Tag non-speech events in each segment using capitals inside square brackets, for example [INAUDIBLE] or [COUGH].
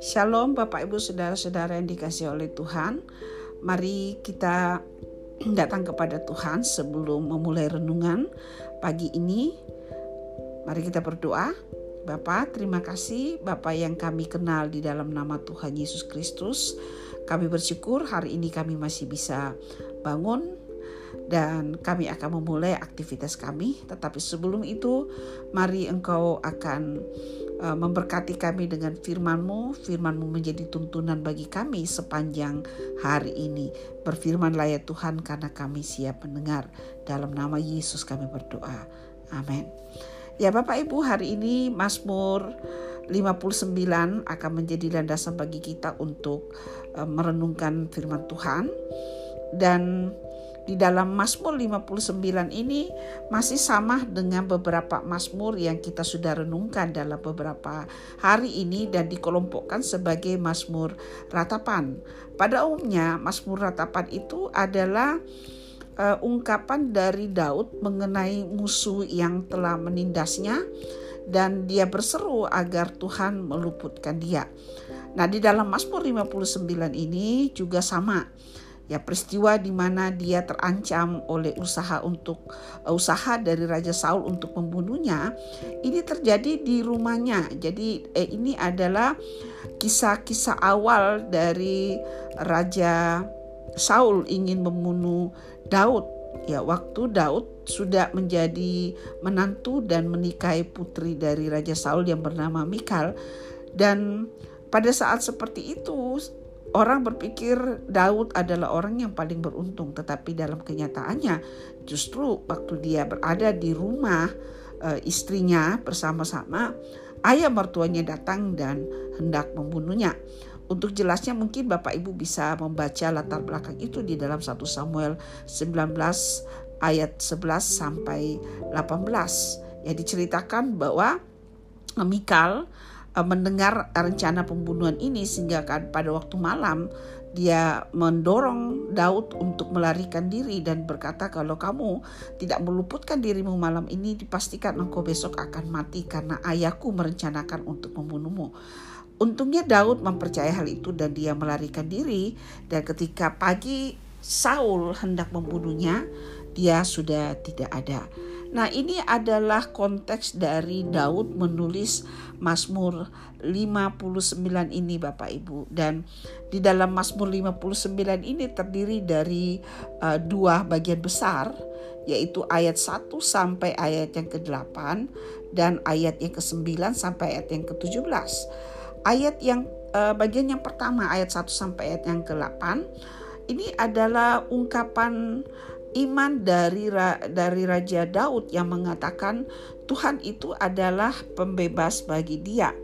Shalom Bapak Ibu Saudara-saudara yang dikasih oleh Tuhan. Mari kita datang kepada Tuhan sebelum memulai renungan pagi ini. Mari kita berdoa. Bapak, terima kasih Bapak yang kami kenal di dalam nama Tuhan Yesus Kristus. Kami bersyukur hari ini kami masih bisa bangun dan kami akan memulai aktivitas kami. Tetapi sebelum itu, mari Engkau akan Eh, memberkati kami dengan firman-Mu. Firman-Mu menjadi tuntunan bagi kami sepanjang hari ini. Berfirmanlah ya Tuhan karena kami siap mendengar. Dalam nama Yesus kami berdoa. Amin. Ya Bapak Ibu hari ini Mazmur 59 akan menjadi landasan bagi kita untuk uh, merenungkan firman Tuhan. Dan di dalam Mazmur 59 ini masih sama dengan beberapa Mazmur yang kita sudah renungkan dalam beberapa hari ini dan dikelompokkan sebagai Mazmur ratapan. Pada umumnya Mazmur ratapan itu adalah uh, ungkapan dari Daud mengenai musuh yang telah menindasnya dan dia berseru agar Tuhan meluputkan dia. Nah, di dalam Mazmur 59 ini juga sama ya peristiwa di mana dia terancam oleh usaha untuk uh, usaha dari Raja Saul untuk membunuhnya ini terjadi di rumahnya. Jadi eh, ini adalah kisah-kisah awal dari Raja Saul ingin membunuh Daud. Ya waktu Daud sudah menjadi menantu dan menikahi putri dari Raja Saul yang bernama Mikal. Dan pada saat seperti itu Orang berpikir Daud adalah orang yang paling beruntung, tetapi dalam kenyataannya justru waktu dia berada di rumah e, istrinya bersama-sama, ayah mertuanya datang dan hendak membunuhnya. Untuk jelasnya mungkin Bapak Ibu bisa membaca latar belakang itu di dalam 1 Samuel 19 ayat 11 sampai 18. Ya diceritakan bahwa Mikal mendengar rencana pembunuhan ini sehingga kan pada waktu malam dia mendorong Daud untuk melarikan diri dan berkata kalau kamu tidak meluputkan dirimu malam ini dipastikan engkau besok akan mati karena ayahku merencanakan untuk membunuhmu. Untungnya Daud mempercayai hal itu dan dia melarikan diri dan ketika pagi Saul hendak membunuhnya dia sudah tidak ada. Nah, ini adalah konteks dari Daud menulis Mazmur 59 ini Bapak Ibu dan di dalam Mazmur 59 ini terdiri dari uh, dua bagian besar yaitu ayat 1 sampai ayat yang ke-8 dan ayat yang ke-9 sampai ayat yang ke-17. Ayat yang uh, bagian yang pertama ayat 1 sampai ayat yang ke-8 ini adalah ungkapan iman dari dari Raja Daud yang mengatakan Tuhan itu adalah pembebas bagi dia.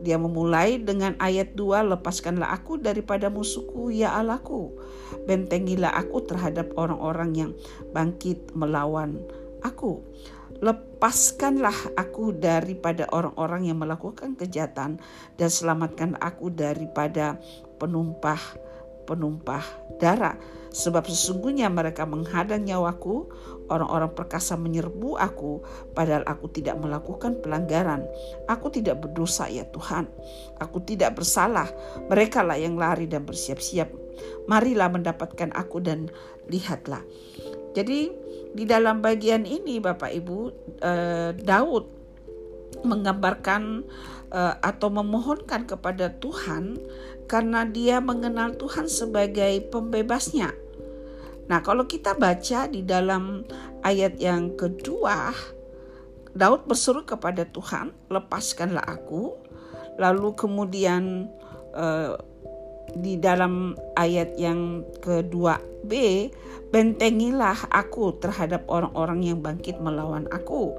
Dia memulai dengan ayat 2, lepaskanlah aku daripada musuhku ya Allahku. Bentengilah aku terhadap orang-orang yang bangkit melawan aku. Lepaskanlah aku daripada orang-orang yang melakukan kejahatan dan selamatkan aku daripada penumpah penumpah darah Sebab sesungguhnya mereka menghadang nyawaku, orang-orang perkasa menyerbu aku, padahal aku tidak melakukan pelanggaran. Aku tidak berdosa ya Tuhan. Aku tidak bersalah. Mereka lah yang lari dan bersiap-siap. Marilah mendapatkan aku dan lihatlah. Jadi di dalam bagian ini Bapak Ibu, eh, Daud menggambarkan eh, atau memohonkan kepada Tuhan karena dia mengenal Tuhan sebagai pembebasnya Nah, kalau kita baca di dalam ayat yang kedua, Daud berseru kepada Tuhan, "Lepaskanlah aku." Lalu kemudian eh, di dalam ayat yang kedua B, bentengilah aku terhadap orang-orang yang bangkit melawan aku.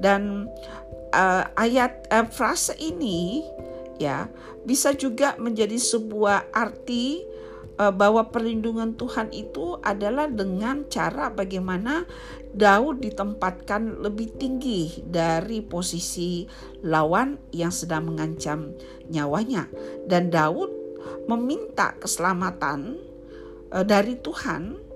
Dan eh, ayat eh, frase ini ya bisa juga menjadi sebuah arti bahwa perlindungan Tuhan itu adalah dengan cara bagaimana Daud ditempatkan lebih tinggi dari posisi lawan yang sedang mengancam nyawanya. Dan Daud meminta keselamatan eh, dari Tuhan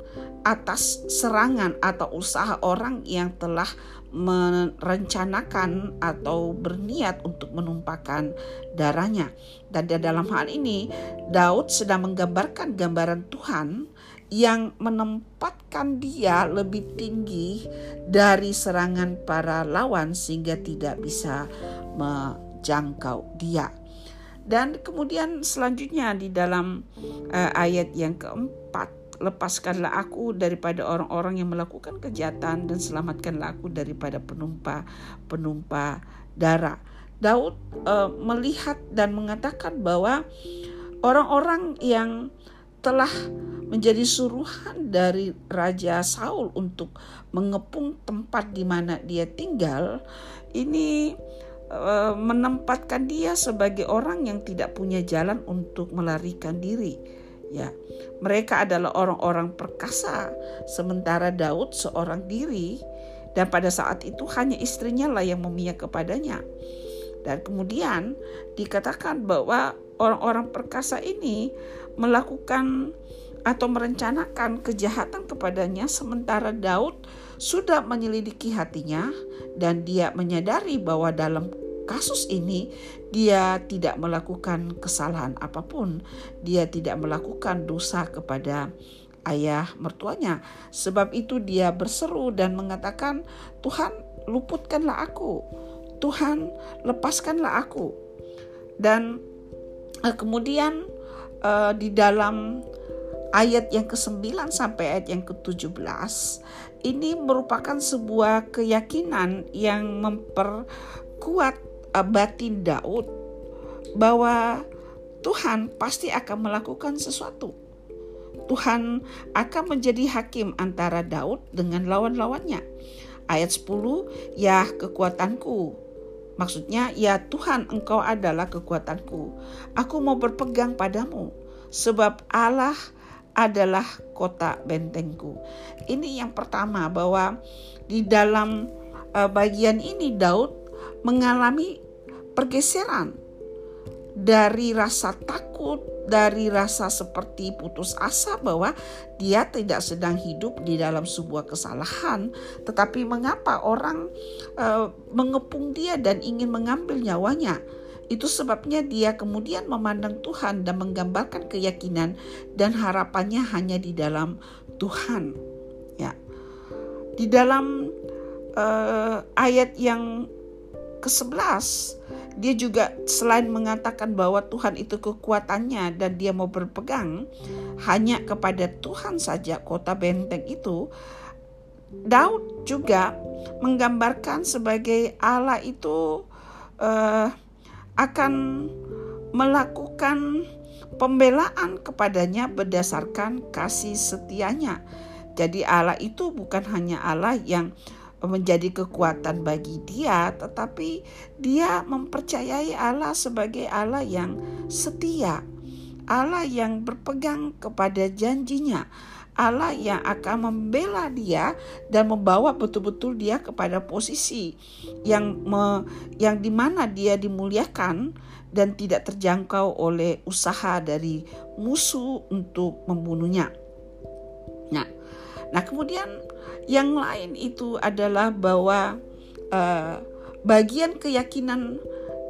atas serangan atau usaha orang yang telah merencanakan atau berniat untuk menumpahkan darahnya. Dan dalam hal ini Daud sedang menggambarkan gambaran Tuhan yang menempatkan dia lebih tinggi dari serangan para lawan sehingga tidak bisa menjangkau dia. Dan kemudian selanjutnya di dalam uh, ayat yang keempat, lepaskanlah aku daripada orang-orang yang melakukan kejahatan dan selamatkanlah aku daripada penumpa-penumpa darah. Daud uh, melihat dan mengatakan bahwa orang-orang yang telah menjadi suruhan dari Raja Saul untuk mengepung tempat di mana dia tinggal, ini Eh, menempatkan dia sebagai orang yang tidak punya jalan untuk melarikan diri. Ya, mereka adalah orang-orang perkasa, sementara Daud seorang diri dan pada saat itu hanya istrinya lah yang memihak kepadanya. Dan kemudian dikatakan bahwa orang-orang perkasa ini melakukan atau merencanakan kejahatan kepadanya sementara Daud sudah menyelidiki hatinya dan dia menyadari bahwa dalam kasus ini dia tidak melakukan kesalahan apa pun, dia tidak melakukan dosa kepada ayah mertuanya. Sebab itu dia berseru dan mengatakan, "Tuhan, luputkanlah aku. Tuhan, lepaskanlah aku." Dan uh, kemudian uh, di dalam ayat yang ke-9 sampai ayat yang ke-17 ini merupakan sebuah keyakinan yang memperkuat batin Daud bahwa Tuhan pasti akan melakukan sesuatu. Tuhan akan menjadi hakim antara Daud dengan lawan-lawannya. Ayat 10, ya kekuatanku. Maksudnya, ya Tuhan engkau adalah kekuatanku. Aku mau berpegang padamu. Sebab Allah adalah kota bentengku. Ini yang pertama bahwa di dalam uh, bagian ini Daud mengalami pergeseran dari rasa takut, dari rasa seperti putus asa bahwa dia tidak sedang hidup di dalam sebuah kesalahan, tetapi mengapa orang uh, mengepung dia dan ingin mengambil nyawanya? Itu sebabnya dia kemudian memandang Tuhan dan menggambarkan keyakinan dan harapannya hanya di dalam Tuhan. Ya, di dalam uh, ayat yang ke-11 dia juga selain mengatakan bahwa Tuhan itu kekuatannya dan dia mau berpegang hanya kepada Tuhan saja kota benteng itu Daud juga menggambarkan sebagai Allah itu uh, akan melakukan pembelaan kepadanya berdasarkan kasih setianya. Jadi Allah itu bukan hanya Allah yang menjadi kekuatan bagi dia, tetapi dia mempercayai Allah sebagai Allah yang setia, Allah yang berpegang kepada janjinya, Allah yang akan membela dia dan membawa betul-betul dia kepada posisi yang me, yang di mana dia dimuliakan dan tidak terjangkau oleh usaha dari musuh untuk membunuhnya. Nah, nah kemudian yang lain itu adalah bahwa uh, bagian keyakinan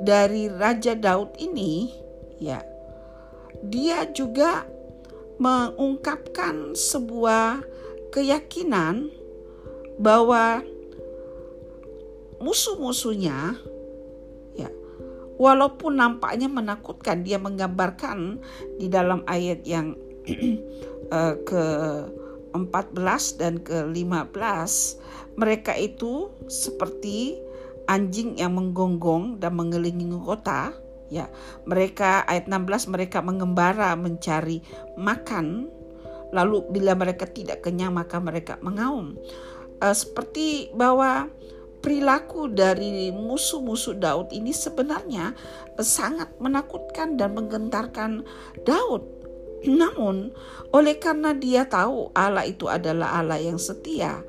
dari Raja Daud ini ya dia juga mengungkapkan sebuah keyakinan bahwa musuh-musuhnya ya walaupun nampaknya menakutkan dia menggambarkan di dalam ayat yang uh, [CLEARS THROAT] ke 14 dan ke-15 mereka itu seperti anjing yang menggonggong dan mengelilingi kota ya. Mereka ayat 16 mereka mengembara mencari makan. Lalu bila mereka tidak kenyang maka mereka mengaum. Uh, seperti bahwa perilaku dari musuh-musuh Daud ini sebenarnya sangat menakutkan dan menggentarkan Daud namun, oleh karena dia tahu Allah itu adalah Allah yang setia,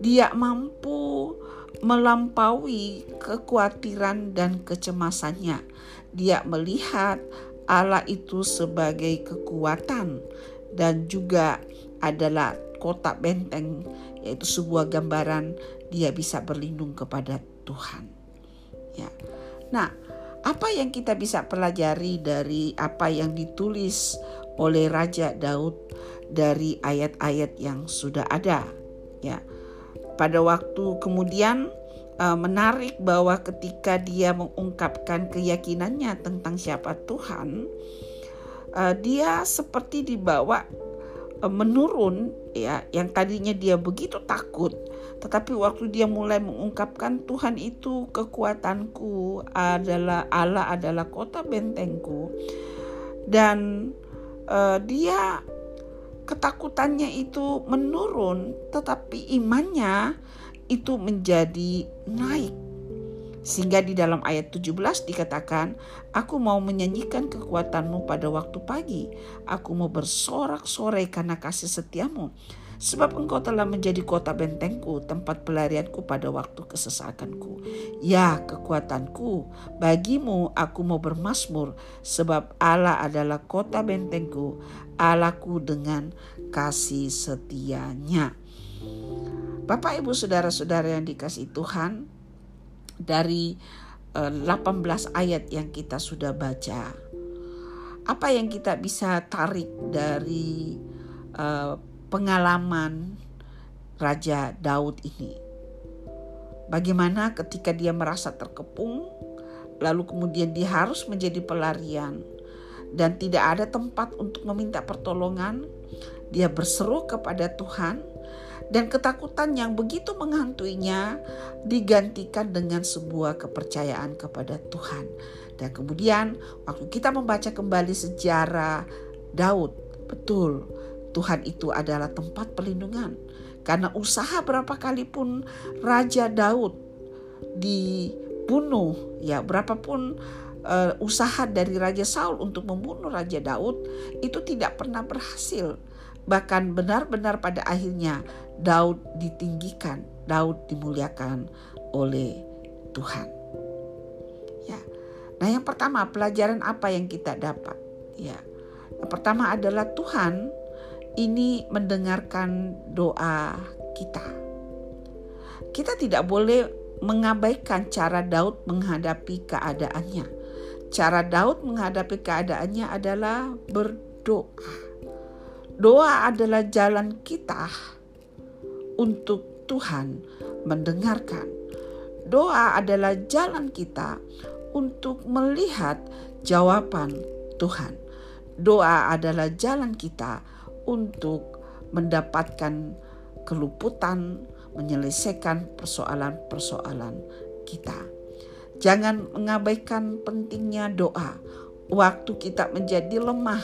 dia mampu melampaui kekhawatiran dan kecemasannya. Dia melihat Allah itu sebagai kekuatan dan juga adalah kota benteng, yaitu sebuah gambaran dia bisa berlindung kepada Tuhan. Ya. Nah, apa yang kita bisa pelajari dari apa yang ditulis oleh Raja Daud dari ayat-ayat yang sudah ada? Ya. Pada waktu kemudian uh, menarik bahwa ketika dia mengungkapkan keyakinannya tentang siapa Tuhan, uh, dia seperti dibawa uh, menurun ya yang tadinya dia begitu takut tetapi waktu dia mulai mengungkapkan Tuhan itu kekuatanku adalah Allah adalah kota bentengku dan uh, dia ketakutannya itu menurun tetapi imannya itu menjadi naik. Sehingga di dalam ayat 17 dikatakan, Aku mau menyanyikan kekuatanmu pada waktu pagi. Aku mau bersorak-sorai karena kasih setiamu. Sebab engkau telah menjadi kota bentengku, tempat pelarianku pada waktu kesesakanku. Ya kekuatanku, bagimu aku mau bermasmur, sebab Allah adalah kota bentengku, Allahku dengan kasih setianya. Bapak Ibu Saudara-saudara yang dikasih Tuhan, dari 18 eh, ayat yang kita sudah baca, apa yang kita bisa tarik dari uh, pengalaman Raja Daud ini? Bagaimana ketika dia merasa terkepung, lalu kemudian dia harus menjadi pelarian dan tidak ada tempat untuk meminta pertolongan, dia berseru kepada Tuhan dan ketakutan yang begitu menghantuinya digantikan dengan sebuah kepercayaan kepada Tuhan. Dan kemudian waktu kita membaca kembali sejarah Daud, betul Tuhan itu adalah tempat perlindungan. Karena usaha berapa kali pun Raja Daud dibunuh, ya berapapun uh, usaha dari Raja Saul untuk membunuh Raja Daud itu tidak pernah berhasil. Bahkan benar-benar pada akhirnya Daud ditinggikan, Daud dimuliakan oleh Tuhan. Ya. Nah, yang pertama pelajaran apa yang kita dapat? Ya. Yang pertama adalah Tuhan ini mendengarkan doa kita. Kita tidak boleh mengabaikan cara Daud menghadapi keadaannya. Cara Daud menghadapi keadaannya adalah berdoa. Doa adalah jalan kita untuk Tuhan mendengarkan. Doa adalah jalan kita untuk melihat jawaban Tuhan. Doa adalah jalan kita untuk mendapatkan keluputan, menyelesaikan persoalan-persoalan kita. Jangan mengabaikan pentingnya doa. Waktu kita menjadi lemah,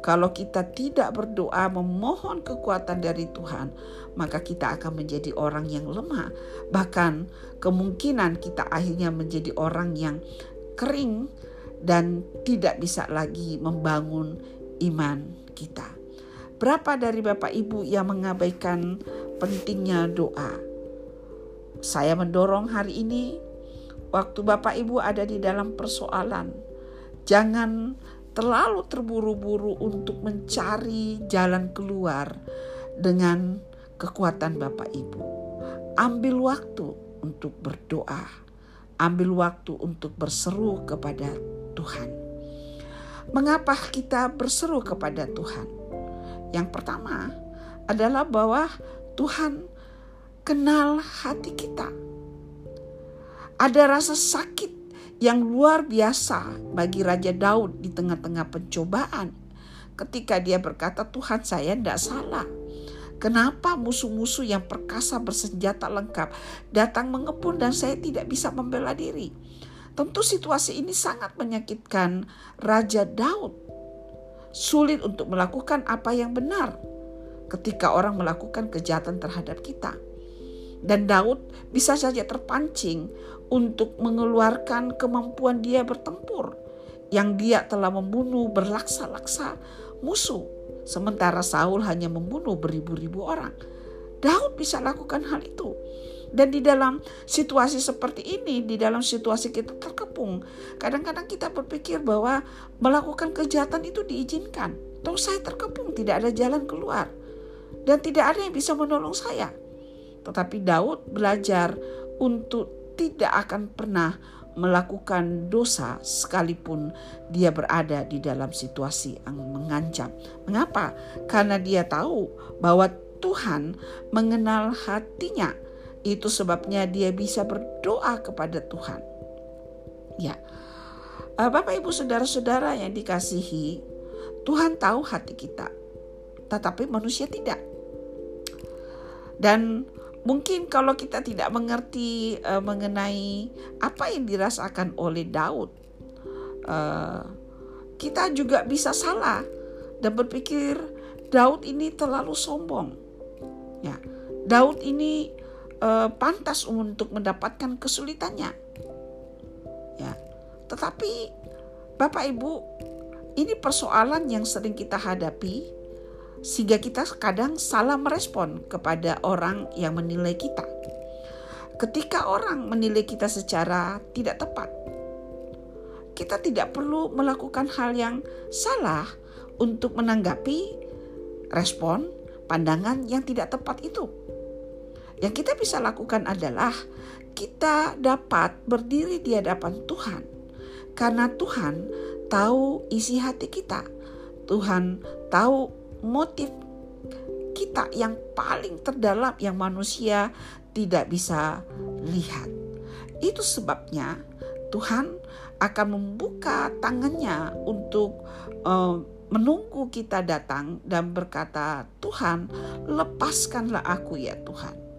kalau kita tidak berdoa memohon kekuatan dari Tuhan, maka kita akan menjadi orang yang lemah. Bahkan kemungkinan kita akhirnya menjadi orang yang kering dan tidak bisa lagi membangun iman kita. Berapa dari Bapak Ibu yang mengabaikan pentingnya doa? Saya mendorong hari ini waktu Bapak Ibu ada di dalam persoalan, jangan terlalu terburu-buru untuk mencari jalan keluar dengan kekuatan Bapak Ibu. Ambil waktu untuk berdoa, ambil waktu untuk berseru kepada Tuhan. Mengapa kita berseru kepada Tuhan? Yang pertama adalah bahwa Tuhan kenal hati kita. Ada rasa sakit yang luar biasa bagi Raja Daud di tengah-tengah pencobaan. Ketika dia berkata, Tuhan saya tidak salah. Kenapa musuh-musuh yang perkasa bersenjata lengkap datang mengepung dan saya tidak bisa membela diri? Tentu situasi ini sangat menyakitkan Raja Daud. Sulit untuk melakukan apa yang benar ketika orang melakukan kejahatan terhadap kita. Dan Daud bisa saja terpancing untuk mengeluarkan kemampuan dia bertempur yang dia telah membunuh berlaksa-laksa musuh sementara Saul hanya membunuh beribu-ribu orang. Daud bisa lakukan hal itu. Dan di dalam situasi seperti ini, di dalam situasi kita terkepung, kadang-kadang kita berpikir bahwa melakukan kejahatan itu diizinkan. Toh saya terkepung, tidak ada jalan keluar. dan tidak ada yang bisa menolong saya. Tetapi Daud belajar untuk tidak akan pernah melakukan dosa sekalipun dia berada di dalam situasi yang mengancam. Mengapa? Karena dia tahu bahwa Tuhan mengenal hatinya. Itu sebabnya dia bisa berdoa kepada Tuhan. Ya. Eh, Bapak Ibu Saudara-saudara yang dikasihi, Tuhan tahu hati kita. Tetapi manusia tidak. Dan Mungkin kalau kita tidak mengerti uh, mengenai apa yang dirasakan oleh Daud, uh, kita juga bisa salah dan berpikir Daud ini terlalu sombong. Ya, Daud ini uh, pantas untuk mendapatkan kesulitannya. Ya, tetapi Bapak Ibu, ini persoalan yang sering kita hadapi sehingga kita kadang salah merespon kepada orang yang menilai kita. Ketika orang menilai kita secara tidak tepat, kita tidak perlu melakukan hal yang salah untuk menanggapi respon pandangan yang tidak tepat itu. Yang kita bisa lakukan adalah kita dapat berdiri di hadapan Tuhan, karena Tuhan tahu isi hati kita. Tuhan tahu motif kita yang paling terdalam yang manusia tidak bisa lihat. Itu sebabnya Tuhan akan membuka tangannya untuk uh, menunggu kita datang dan berkata, "Tuhan, lepaskanlah aku ya Tuhan."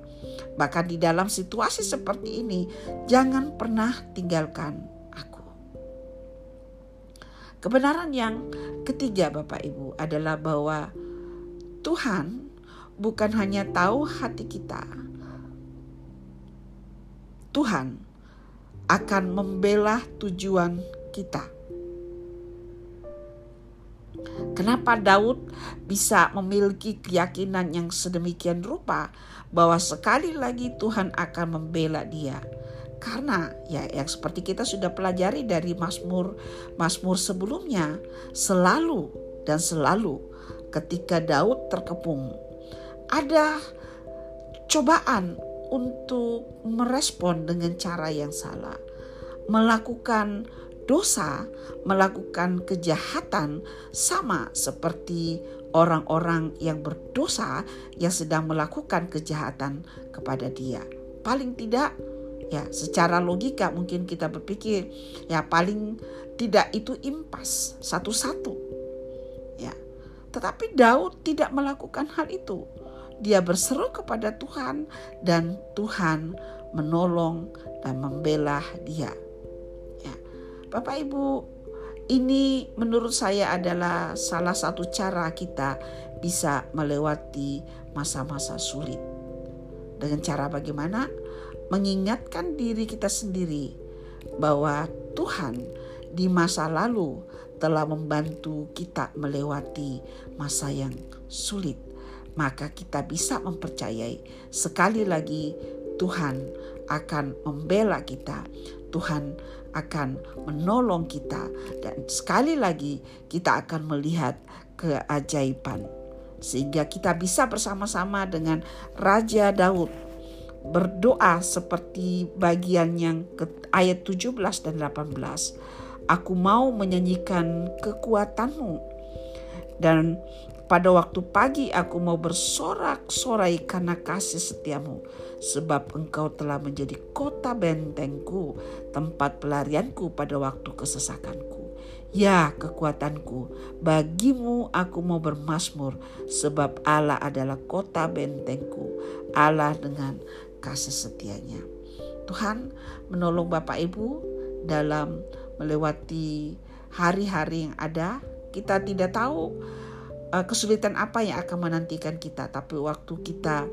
Bahkan di dalam situasi seperti ini, jangan pernah tinggalkan aku. Kebenaran yang ketiga, Bapak Ibu, adalah bahwa Tuhan bukan hanya tahu hati kita, Tuhan akan membela tujuan kita. Kenapa Daud bisa memiliki keyakinan yang sedemikian rupa bahwa sekali lagi Tuhan akan membela dia? Karena ya yang seperti kita sudah pelajari dari Mazmur Mazmur sebelumnya, selalu dan selalu ketika Daud terkepung. Ada cobaan untuk merespon dengan cara yang salah, melakukan dosa, melakukan kejahatan sama seperti orang-orang yang berdosa yang sedang melakukan kejahatan kepada dia. Paling tidak ya secara logika mungkin kita berpikir ya paling tidak itu impas satu-satu tetapi Daud tidak melakukan hal itu. Dia berseru kepada Tuhan dan Tuhan menolong dan membela dia. Bapak Ibu, ini menurut saya adalah salah satu cara kita bisa melewati masa-masa sulit. Dengan cara bagaimana? Mengingatkan diri kita sendiri bahwa Tuhan di masa lalu telah membantu kita melewati masa yang sulit, maka kita bisa mempercayai sekali lagi Tuhan akan membela kita. Tuhan akan menolong kita dan sekali lagi kita akan melihat keajaiban sehingga kita bisa bersama-sama dengan Raja Daud berdoa seperti bagian yang ke ayat 17 dan 18 Aku mau menyanyikan kekuatanmu. Dan pada waktu pagi aku mau bersorak-sorai karena kasih setiamu. Sebab engkau telah menjadi kota bentengku, tempat pelarianku pada waktu kesesakanku. Ya kekuatanku, bagimu aku mau bermasmur, sebab Allah adalah kota bentengku, Allah dengan kasih setianya. Tuhan menolong Bapak Ibu dalam melewati hari-hari yang ada, kita tidak tahu uh, kesulitan apa yang akan menantikan kita, tapi waktu kita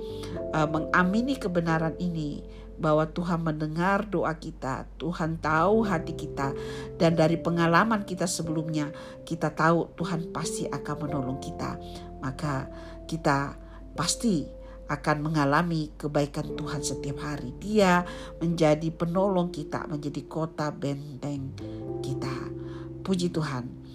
uh, mengamini kebenaran ini bahwa Tuhan mendengar doa kita, Tuhan tahu hati kita, dan dari pengalaman kita sebelumnya, kita tahu Tuhan pasti akan menolong kita. Maka kita pasti akan mengalami kebaikan Tuhan setiap hari. Dia menjadi penolong kita, menjadi kota benteng kita. Puji Tuhan,